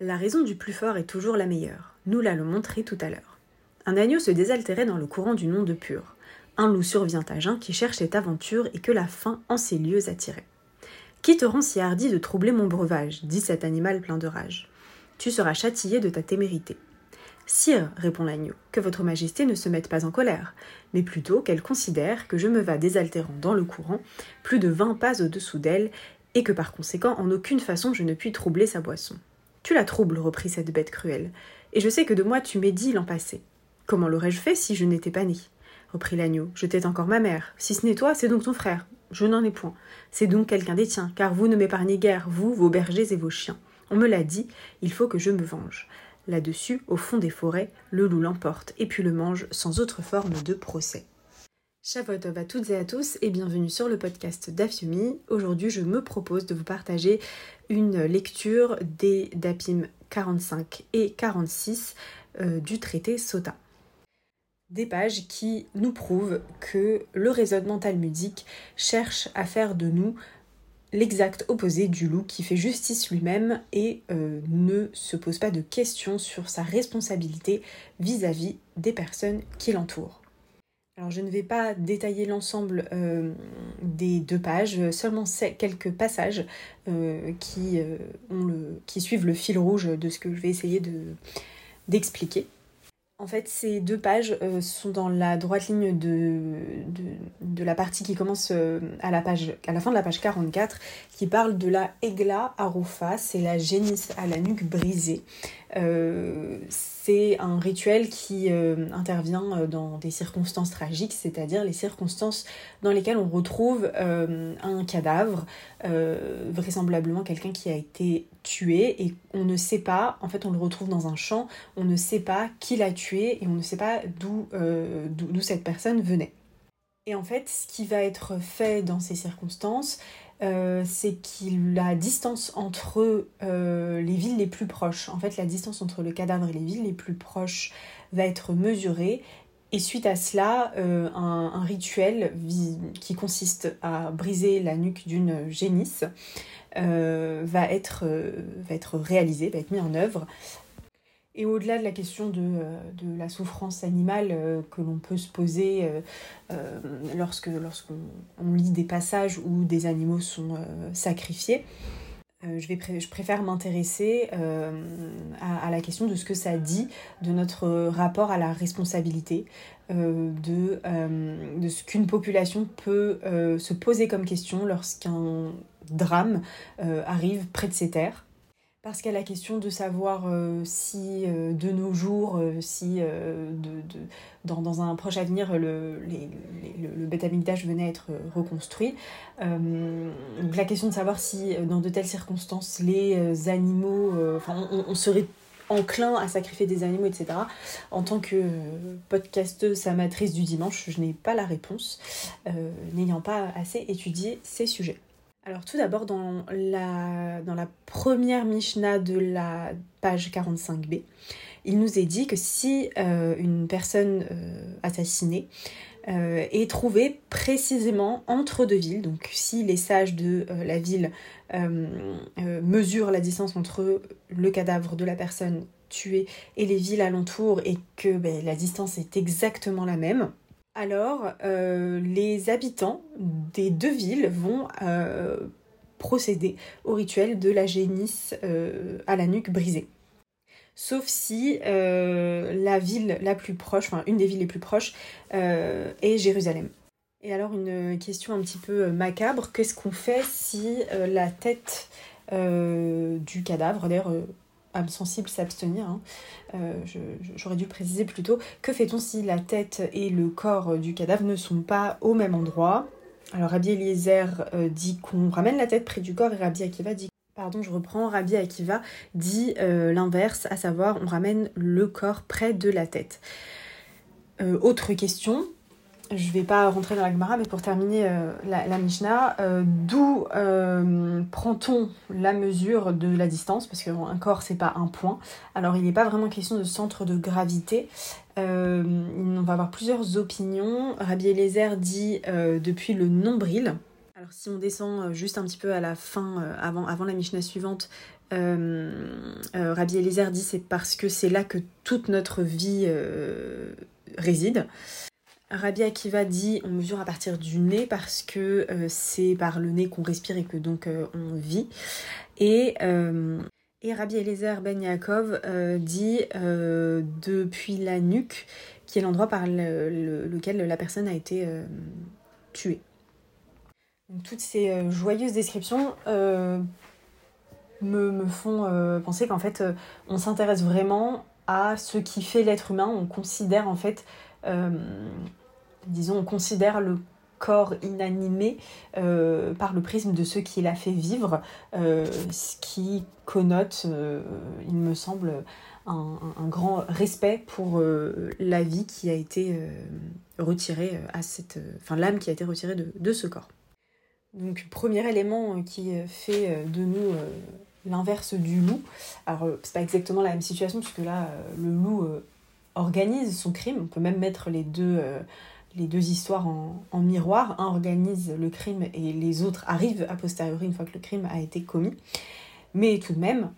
La raison du plus fort est toujours la meilleure. Nous l'allons montrer tout à l'heure. Un agneau se désaltérait dans le courant du nom de Pur. Un loup survient à jeun qui cherche cette aventure et que la faim en ces lieux attirait. Qui te rend si hardi de troubler mon breuvage dit cet animal plein de rage. Tu seras châtié de ta témérité. Sire, répond l'agneau, que votre majesté ne se mette pas en colère, mais plutôt qu'elle considère que je me vas désaltérant dans le courant, plus de vingt pas au-dessous d'elle, et que par conséquent en aucune façon je ne puis troubler sa boisson. Tu la troubles, reprit cette bête cruelle, et je sais que de moi tu m'es dit l'an passé. Comment l'aurais-je fait si je n'étais pas né reprit l'agneau. Je t'ai encore ma mère. Si ce n'est toi, c'est donc ton frère. Je n'en ai point. C'est donc quelqu'un des tiens, car vous ne m'épargnez guère, vous, vos bergers et vos chiens. On me l'a dit, il faut que je me venge. Là-dessus, au fond des forêts, le loup l'emporte et puis le mange sans autre forme de procès. Shavuot à toutes et à tous et bienvenue sur le podcast d'Afyumi. Aujourd'hui, je me propose de vous partager une lecture des DAPIM 45 et 46 euh, du traité Sota. Des pages qui nous prouvent que le raisonnement talmudique cherche à faire de nous l'exact opposé du loup qui fait justice lui-même et euh, ne se pose pas de questions sur sa responsabilité vis à -vis des personnes qui l'entourent. Alors je ne vais pas détailler l'ensemble euh, des deux pages, seulement quelques passages euh, qui, euh, suivent le fil rouge de ce que je vais essayer d'expliquer. En fait, ces deux pages sont dans la droite ligne de, la partie qui commence à, la page, à la fin de la page 44, qui parle de la Egla Arufa, c'est la génisse à la nuque brisée c'est un rituel qui euh, intervient euh, dans des circonstances tragiques, c'est-à-dire les circonstances dans lesquelles on retrouve euh, un cadavre, vraisemblablement quelqu'un qui a été tué et on ne sait pas, en fait on le retrouve dans un champ, on ne sait pas qui l'a tué et on ne sait pas d'où cette personne venait. Et en fait, ce qui va être fait dans ces circonstances, euh, c'est qu'il la distance entre euh, les villes les plus proches, en fait la distance entre le cadavre et les villes les plus proches va être mesurée. Et suite à cela, euh, un, rituel qui consiste à briser la nuque d'une génisse va, être, va être réalisé, va être mis en œuvre et au-delà de la question de, euh, de la souffrance animale euh, que l'on peut se poser euh, lorsque lorsqu'on lit des passages où des animaux sont sacrifiés, je, vais je préfère m'intéresser à, à, la question de ce que ça dit de notre rapport à la responsabilité, de, de ce qu'une population peut se poser comme question lorsqu'un drame arrive près de ses terres parce a la question de savoir euh, si euh, de nos jours, euh, si dans, un proche avenir, le, les, le, bêta venait à être reconstruit. la question de savoir si dans de telles circonstances, les animaux, enfin, on, serait enclin à sacrifier des animaux, etc. En tant que podcasteuse amatrice du dimanche, je n'ai pas la réponse, n'ayant pas assez étudié ces sujets. Alors tout d'abord, dans la, dans la première Mishnah de la page 45b, il nous est dit que si euh, une personne euh, assassinée euh, est trouvée précisément entre deux villes, donc si les sages de la ville mesurent la distance entre le cadavre de la personne tuée et les villes alentours et que ben, la distance est exactement la même, alors euh, les habitants des deux villes vont euh, procéder au rituel de la génisse euh, à la nuque brisée. Sauf si la ville la plus proche, enfin une des villes les plus proches, est Jérusalem. Et alors une question un petit peu macabre, qu'est-ce qu'on fait si la tête du cadavre, d'ailleurs âme sensible s'abstenir. Hein. Euh, j'aurais dû préciser plutôt. Que fait-on si la tête et le corps du cadavre ne sont pas au même endroit? Alors Rabbi Eliezer euh, dit qu'on ramène la tête près du corps et Rabbi Akiva dit Pardon, je reprends. Rabbi Akiva dit euh, l'inverse, à savoir on ramène le corps près de la tête. autre question, je vais pas rentrer dans la Gemara, mais pour terminer euh, la, Mishnah, euh, d'où euh, prend-on la mesure de la distance? Parce qu'un corps, c'est pas un point. Alors, il n'est pas vraiment question de centre de gravité. on va avoir plusieurs opinions. Rabbi Eliezer dit depuis le nombril. Alors si on descend juste un petit peu à la fin, avant, avant la Mishnah suivante, Rabbi Eliezer dit c'est parce que c'est là que toute notre vie réside. Rabbi Akiva dit on mesure à partir du nez parce que c'est par le nez qu'on respire et que donc on vit. Et, et Rabbi Eliezer Ben Yaakov dit depuis la nuque qui est l'endroit par lequel la personne a été tuée toutes ces euh, joyeuses descriptions euh, me, font euh, penser qu'en fait, on s'intéresse vraiment à ce qui fait l'être humain. On considère en fait, disons, on considère le corps inanimé par le prisme de ce qui l'a fait vivre, ce qui connote, il me semble, un, grand respect pour la vie qui a été retirée à cette, enfin l'âme qui a été retirée de ce corps. Donc, premier élément euh, qui euh, fait euh, de nous l'inverse du loup. Alors, c'est pas exactement la même situation, puisque là, le loup organise son crime. On peut même mettre les deux, deux histoires en, miroir. Un organise le crime et les autres arrivent a posteriori une fois que le crime a été commis. Mais tout de même,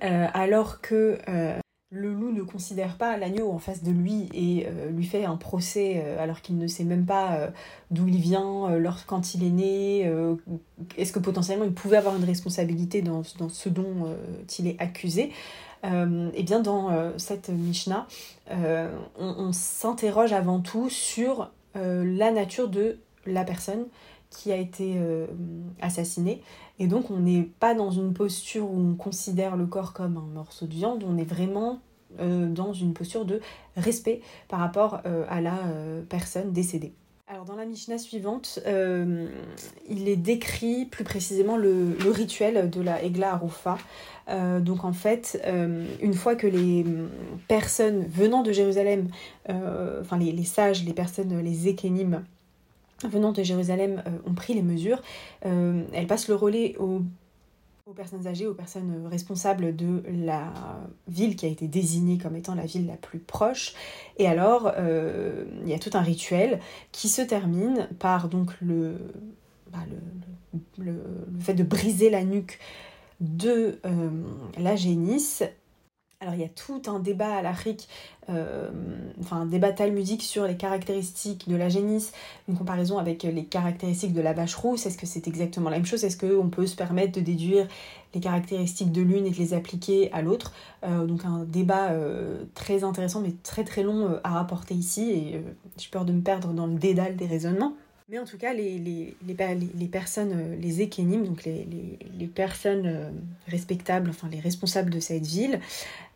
alors que le loup ne considère pas l'agneau en face de lui et euh, lui fait un procès euh, alors qu'il ne sait même pas euh, d'où il vient, quand il est né, est-ce que potentiellement il pouvait avoir une responsabilité dans, ce dont il est accusé. Eh bien, dans cette Mishnah, on, on s'interroge avant tout sur la nature de la personne qui a été assassinée. Et donc, on n'est pas dans une posture où on considère le corps comme un morceau de viande, on est vraiment euh, dans une posture de respect par rapport euh, à la euh, personne décédée. Alors dans la Mishnah suivante, il est décrit plus précisément le, rituel de la Egla Arufa. donc en fait, une fois que les personnes venant de Jérusalem, enfin les, les, sages, les personnes, les ékénimes venant de Jérusalem ont pris les mesures, elles passent le relais aux aux personnes âgées, aux personnes responsables de la ville qui a été désignée comme étant la ville la plus proche. Et alors, euh, il y a tout un rituel qui se termine par donc le, bah, fait de briser la nuque de euh, la génisse alors il y a tout un débat à l'Afrique, euh, enfin un débat talmudique sur les caractéristiques de la génisse, une comparaison avec les caractéristiques de la vache rousse. Est-ce que c'est exactement la même chose? Est-ce qu'on peut se permettre de déduire les caractéristiques de l'une et de les appliquer à l'autre? Euh, Donc un débat euh, très intéressant mais très très long à rapporter ici et j'ai peur de me perdre dans le dédale des raisonnements. Mais en tout cas, les, les, les, personnes, euh, les équénimes, donc les, personnes euh, respectables, enfin les responsables de cette ville,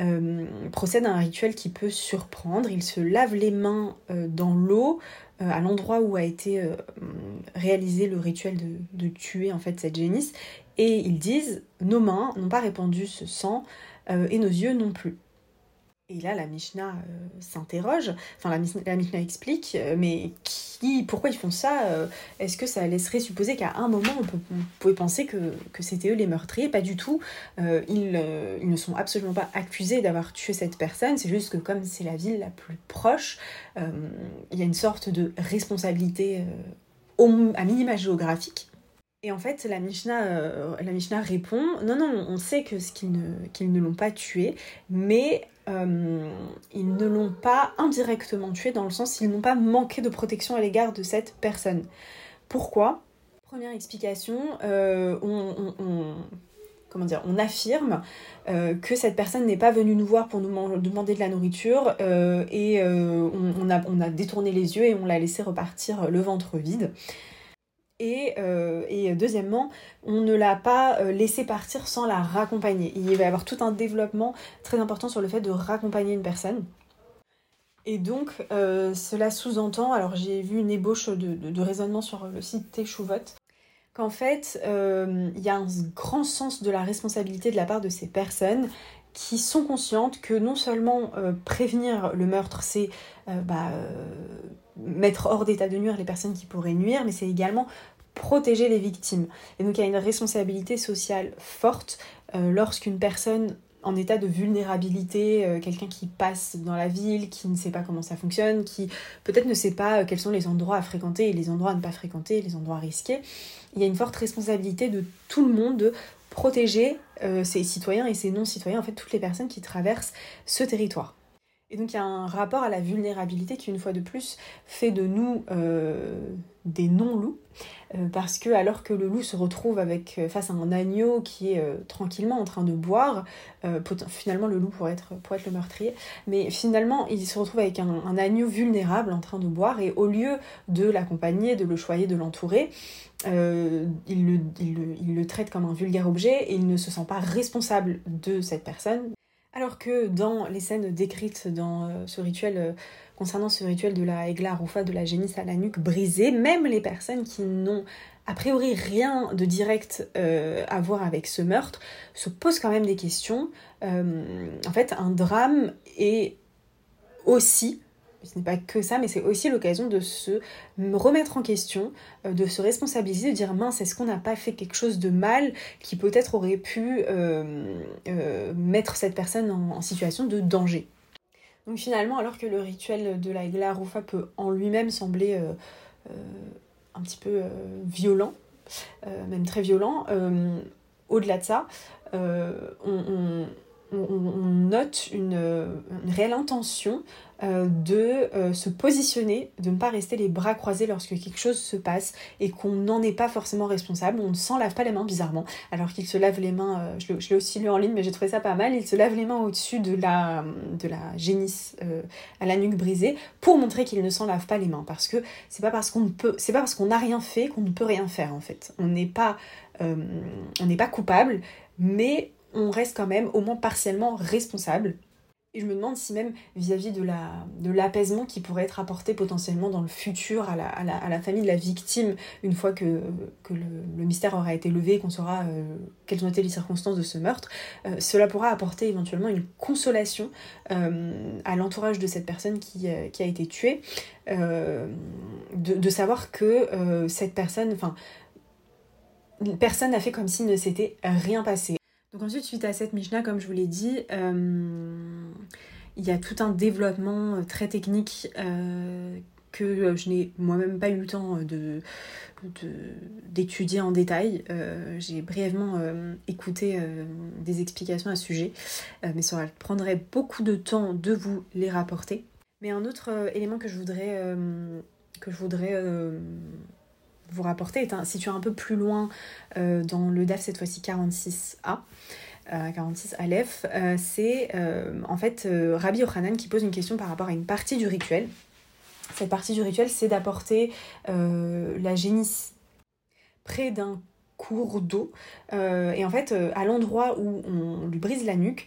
euh, procèdent à un rituel qui peut surprendre. Ils se lavent les mains dans l'eau à l'endroit où a été réalisé le rituel de, de, tuer en fait cette génisse et ils disent nos mains n'ont pas répandu ce sang et nos yeux non plus. Et là, la Mishnah euh, s'interroge, enfin la, Mishnah explique, euh, mais qui, pourquoi ils font ça euh, Est-ce que ça laisserait supposer qu'à un moment, on, pouvait penser que, c'était eux les meurtriers? Pas du tout. Ils, ne sont absolument pas accusés d'avoir tué cette personne, c'est juste que comme c'est la ville la plus proche, il y a une sorte de responsabilité à minima géographique. Et en fait, la Mishnah, la Mishnah répond non, non, on sait que qu'ils ne, qu'ils l'ont pas tué, mais euh, ils ne l'ont pas indirectement tué dans le sens ils n'ont pas manqué de protection à l'égard de cette personne. Pourquoi? Première explication, euh, on, comment dire, on affirme euh, que cette personne n'est pas venue nous voir pour nous demander de la nourriture et on, a, on a détourné les yeux et on l'a laissé repartir le ventre vide. Euh, et, deuxièmement, on ne l'a pas euh, laissé partir sans la raccompagner. Il va y avoir tout un développement très important sur le fait de raccompagner une personne. Et donc, euh, cela sous-entend, alors j'ai vu une ébauche de, raisonnement sur le site Teshuvot, qu'en fait, il y a un grand sens de la responsabilité de la part de ces personnes qui sont conscientes que non seulement prévenir le meurtre, c'est bah, mettre hors d'état de nuire les personnes qui pourraient nuire, mais c'est également protéger les victimes. Et donc il y a une responsabilité sociale forte euh, lorsqu'une personne en état de vulnérabilité, euh, quelqu'un qui passe dans la ville, qui ne sait pas comment ça fonctionne, qui peut-être ne sait pas euh, quels sont les endroits à fréquenter et les endroits à ne pas fréquenter, les endroits risqués, il y a une forte responsabilité de tout le monde de protéger ses citoyens et ses non-citoyens, en fait toutes les personnes qui traversent ce territoire. Et donc il y a un rapport à la vulnérabilité qui, une fois de plus, fait de nous euh, des non-loups. Euh, parce que alors que le loup se retrouve avec, euh, face à un agneau qui est tranquillement en train de boire, finalement le loup pourrait être, le meurtrier, mais finalement il se retrouve avec un, agneau vulnérable en train de boire et au lieu de l'accompagner, de le choyer, de l'entourer, il le, il, le, traite comme un vulgaire objet et il ne se sent pas responsable de cette personne. Alors que dans les scènes décrites dans euh, ce rituel, euh, concernant ce rituel de la Egla Rufa, de la génisse à la nuque brisée, même les personnes qui n'ont a priori rien de direct euh, à voir avec ce meurtre se posent quand même des questions. en fait, un drame est aussi ce n'est pas que ça, mais c'est aussi l'occasion de se remettre en question, euh, de se responsabiliser, de dire mince, est-ce qu'on n'a pas fait quelque chose de mal qui peut-être aurait pu euh, euh, mettre cette personne en, situation de danger? Donc finalement, alors que le rituel de la Igla Rufa peut en lui-même sembler un petit peu violent, même très violent, au-delà de ça, on, note une, réelle intention euh, de euh, se positionner, de ne pas rester les bras croisés lorsque quelque chose se passe et qu'on n'en est pas forcément responsable. On ne s'en lave pas les mains bizarrement, alors qu'il se lave les mains, euh, je l'ai aussi lu en ligne, mais j'ai trouvé ça pas mal, il se lave les mains au-dessus de la, de la génisse à la nuque brisée pour montrer qu'il ne s'en lave pas les mains. Parce que c'est pas parce qu'on ne pas parce qu'on n'a rien fait qu'on ne peut rien faire en fait. On n'est pas, on n'est pas coupable, mais on reste quand même au moins partiellement responsable et je me demande si même vis-à-vis de, la, de l'apaisement qui pourrait être apporté potentiellement dans le futur à la, famille de la victime, une fois que, le, mystère aura été levé et qu'on saura euh, quelles ont été les circonstances de ce meurtre, euh, cela pourra apporter éventuellement une consolation euh, à l'entourage de cette personne qui, a été tuée, de, savoir que cette personne, enfin, personne n'a fait comme s'il ne s'était rien passé. Donc ensuite, suite à cette Mishnah, comme je vous l'ai dit, il y a tout un développement euh, très technique euh, que je n'ai moi-même pas eu le temps de, d'étudier en détail. j'ai brièvement écouté des explications à ce sujet, mais ça prendrait beaucoup de temps de vous les rapporter. Mais un autre élément que je voudrais, que je voudrais vous rapporter est situé un peu plus loin euh, dans le DAF, cette fois-ci 46A. 46 Aleph, euh, c'est euh, en fait Rabbi Yochanan qui pose une question par rapport à une partie du rituel. Cette partie du rituel, c'est d'apporter la génisse près d'un cours d'eau. et en fait, à l'endroit où on lui brise la nuque,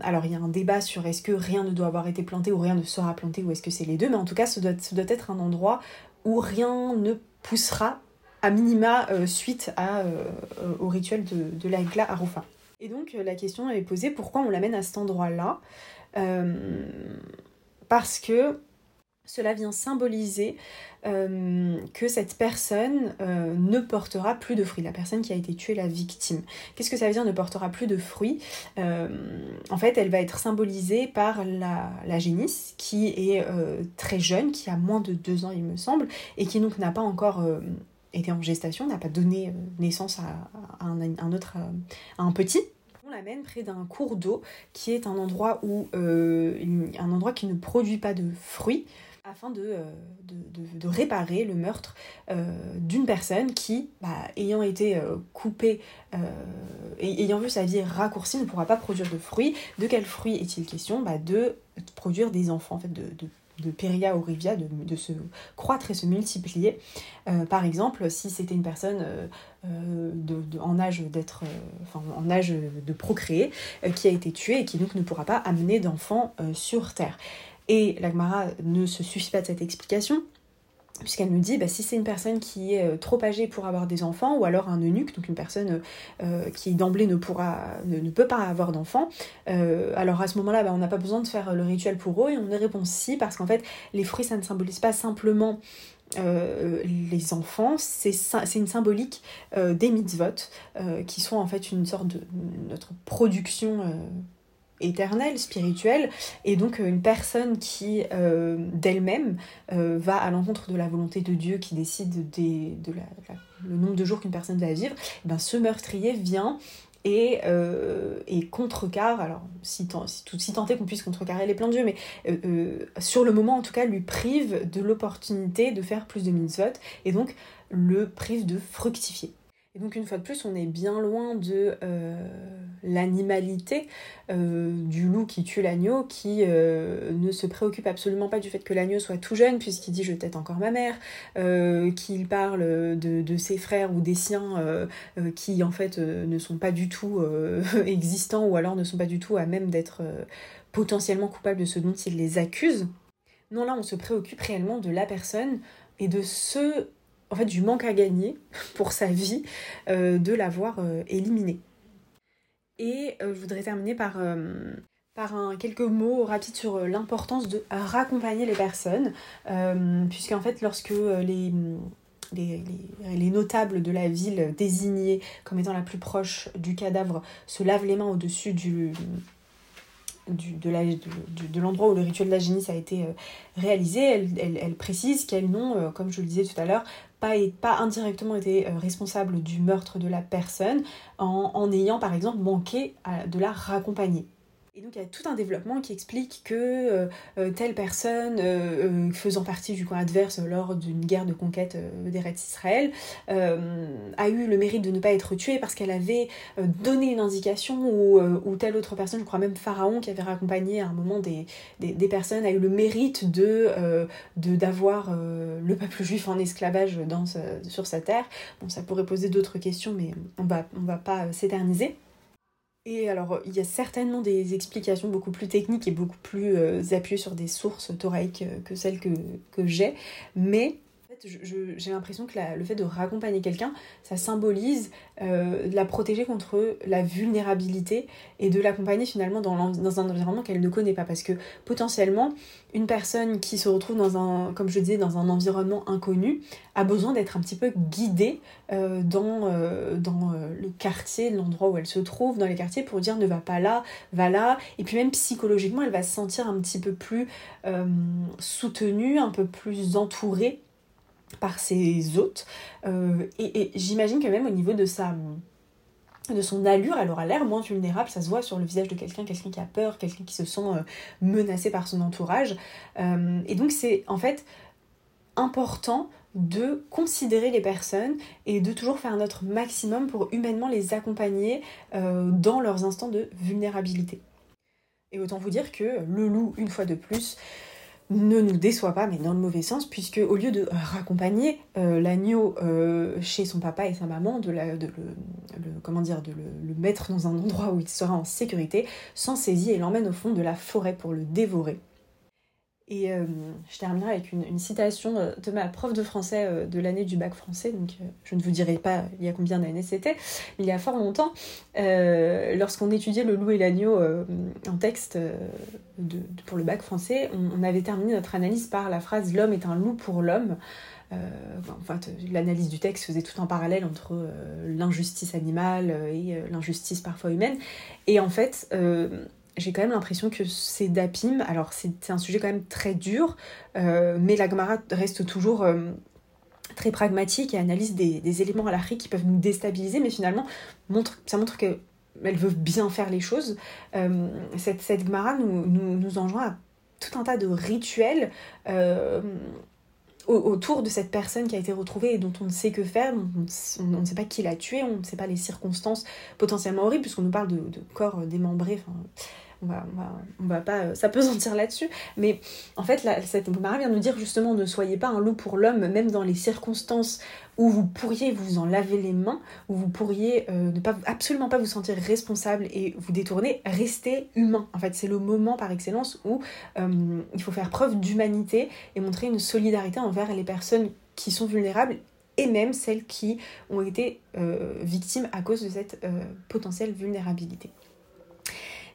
alors il y a un débat sur est-ce que rien ne doit avoir été planté ou rien ne sera planté ou est-ce que c'est les deux, mais en tout cas, ce doit, être un endroit où rien ne poussera à minima euh, suite à, euh, au rituel de, de l'Aigla Arufa. Et donc euh, la question est posée pourquoi on l'amène à cet endroit-là Parce que cela vient symboliser euh, que cette personne euh, ne portera plus de fruits, la personne qui a été tuée, la victime. Qu'est-ce que ça veut dire ne portera plus de fruits? Euh, En fait, elle va être symbolisée par la, la génisse, qui est très jeune, qui a moins de deux ans, il me semble, et qui donc n'a pas encore été en gestation, n'a pas donné naissance à, un, autre, à un petit on l'amène près d'un cours d'eau qui est un endroit où un endroit qui ne produit pas de fruits afin euh, de, de, réparer le meurtre euh, d'une personne qui, bah, ayant été euh, coupée et ayant vu sa vie raccourcie, ne pourra pas produire de fruits. De quels fruits est-il question? Bah, De produire des enfants, en fait, de, de Peria Orivia, de, de, se croître et se multiplier. par exemple, si c'était une personne de, en âge en âge de procréer, qui a été tuée et qui donc ne pourra pas amener d'enfants sur Terre. Et l'Agmara ne se suffit pas de cette explication, puisqu'elle nous dit bah, si c'est une personne qui est euh, trop âgée pour avoir des enfants, ou alors un eunuque, donc une personne euh, qui d'emblée ne, pourra, ne, peut pas avoir d'enfants, euh, alors à ce moment-là, bah, on n'a pas besoin de faire le rituel pour eux, et on y répond si, parce qu'en fait, les fruits, ça ne symbolise pas simplement les enfants, c'est une symbolique des mitzvot, qui sont en fait une sorte de notre production éternelle, spirituelle, et donc une personne qui d'elle-même va à l'encontre de la volonté de Dieu qui décide de le nombre de jours qu'une personne va vivre, eh ben, ce meurtrier vient et, euh, contrecarre, alors si, tant, si, si tant est qu'on puisse contrecarrer les plans de Dieu, mais euh, euh, sur le moment en tout cas lui prive de l'opportunité de faire plus de mitzvot et donc le prive de fructifier. Et donc une fois de plus, on est bien loin de euh, l'animalité euh, du loup qui tue l'agneau, qui euh, ne se préoccupe absolument pas du fait que l'agneau soit tout jeune, puisqu'il dit je tête encore ma mère, qu'il parle de, ses frères ou des siens qui en fait ne sont pas du tout existants ou alors ne sont pas du tout à même d'être potentiellement coupables de ce dont il les accuse. Non, là on se préoccupe réellement de la personne et de ce en fait, du manque à gagner pour sa vie euh, de l'avoir euh, éliminé. Et euh, je voudrais terminer par, quelques mots rapides sur l'importance de raccompagner les personnes, puisqu'en fait, lorsque les, notables de la ville désignés comme étant la plus proche du cadavre se lavent les mains au-dessus du, de l'endroit où le rituel de la génisse a été réalisé, elle, elle, précise qu'elles n'ont, comme je le disais tout à l'heure, pas, indirectement été euh, responsable du meurtre de la personne en, en ayant par exemple manqué de la raccompagner. Et donc il y a tout un développement qui explique que euh, euh, telle personne euh, faisant partie du coin adverse lors d'une guerre de conquête des rêves d'Israël a eu le mérite de ne pas être tuée parce qu'elle avait donné une indication ou, telle autre personne, je crois même Pharaon qui avait raccompagné à un moment des personnes, a eu le mérite de d'avoir le peuple juif en esclavage dans sur sa terre. Bon ça pourrait poser d'autres questions mais on va, on va pas s'éterniser. Et alors, il y a certainement des explications beaucoup plus techniques et beaucoup plus euh, appuyées sur des sources thoraïques euh, que celles que, que j'ai, mais j'ai l'impression que le fait de raccompagner quelqu'un, ça symbolise euh, de la protéger contre la vulnérabilité et de l'accompagner finalement dans, dans, un environnement qu'elle ne connaît pas. Parce que potentiellement, une personne qui se retrouve dans un, comme je disais, dans un environnement inconnu, a besoin d'être un petit peu guidée euh, dans, euh, dans le quartier, l'endroit où elle se trouve, dans les quartiers, pour dire ne va pas là, va là. Et puis même psychologiquement, elle va se sentir un petit peu plus soutenue, un peu plus entourée par ses hôtes. Euh, et, j'imagine que même au niveau de sa de son allure, elle aura l'air moins vulnérable, ça se voit sur le visage de quelqu'un, quelqu'un qui a peur, quelqu'un qui se sent euh, menacé par son entourage. Euh, et donc c'est en fait important de considérer les personnes et de toujours faire notre maximum pour humainement les accompagner dans leurs instants de vulnérabilité. Et autant vous dire que le loup, une fois de plus, ne nous déçoit pas, mais dans le mauvais sens, puisque au lieu de raccompagner euh, l'agneau euh, chez son papa et sa maman, de, la, de, le, comment dire, de le, mettre dans un endroit où il sera en sécurité, s'en saisit et l'emmène au fond de la forêt pour le dévorer. Et euh, je terminerai avec une, citation euh, de ma prof de français euh, de l'année du bac français, donc je ne vous dirai pas il y a combien d'années c'était, mais il y a fort longtemps, lorsqu'on étudiait le loup et l'agneau en texte pour le bac français, on, avait terminé notre analyse par la phrase L'homme est un loup pour l'homme. l'analyse du texte faisait tout un parallèle entre l'injustice animale et l'injustice parfois humaine. Et en fait, j'ai quand même l'impression que c'est d'Apim, alors c'est un sujet quand même très dur, euh, mais la Gemara reste toujours euh, très pragmatique et analyse des, éléments à la qui peuvent nous déstabiliser, mais finalement montre, ça montre qu'elle veut bien faire les choses. Euh, cette, cette nous, nous, nous, enjoint à tout un tas de rituels autour de cette personne qui a été retrouvée et dont on ne sait que faire, on, ne sait pas qui l'a tué, on ne sait pas les circonstances potentiellement horribles, puisqu'on nous parle de, de corps démembrés. Enfin, on va, on va, pas s'apesantir là-dessus, mais en fait, la, cette Mara vient nous dire justement ne soyez pas un loup pour l'homme, même dans les circonstances où vous pourriez vous en laver les mains, où vous pourriez euh, ne pas, absolument pas vous sentir responsable et vous détourner, restez humain. En fait, c'est le moment par excellence où euh, il faut faire preuve d'humanité et montrer une solidarité envers les personnes qui sont vulnérables et même celles qui ont été euh, victimes à cause de cette potentielle vulnérabilité.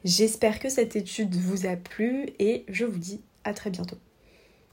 J'espère que cette étude vous a plu et je vous dis à très bientôt.